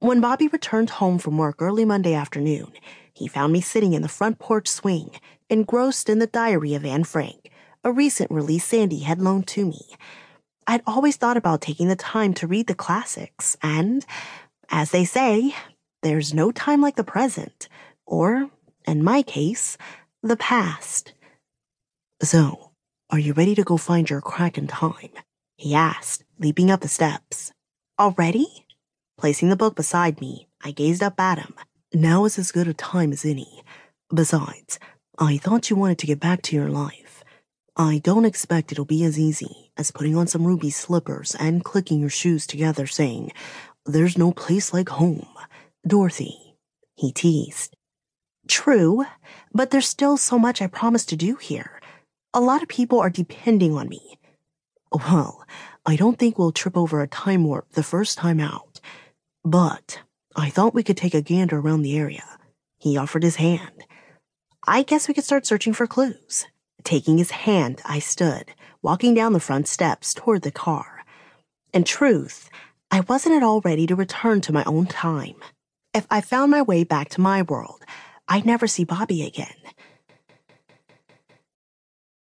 When Bobby returned home from work early Monday afternoon, he found me sitting in the front porch swing, engrossed in the diary of Anne Frank, a recent release Sandy had loaned to me. I'd always thought about taking the time to read the classics, and, as they say, there's no time like the present, or, in my case, the past. So, are you ready to go find your crack in time? He asked, leaping up the steps. Already? Placing the book beside me, I gazed up at him. Now is as good a time as any. Besides, I thought you wanted to get back to your life. I don't expect it'll be as easy as putting on some ruby slippers and clicking your shoes together saying, There's no place like home. Dorothy, he teased. True, but there's still so much I promised to do here. A lot of people are depending on me. Well, I don't think we'll trip over a time warp the first time out. But I thought we could take a gander around the area. He offered his hand. I guess we could start searching for clues. Taking his hand, I stood, walking down the front steps toward the car. In truth, I wasn't at all ready to return to my own time. If I found my way back to my world, I'd never see Bobby again.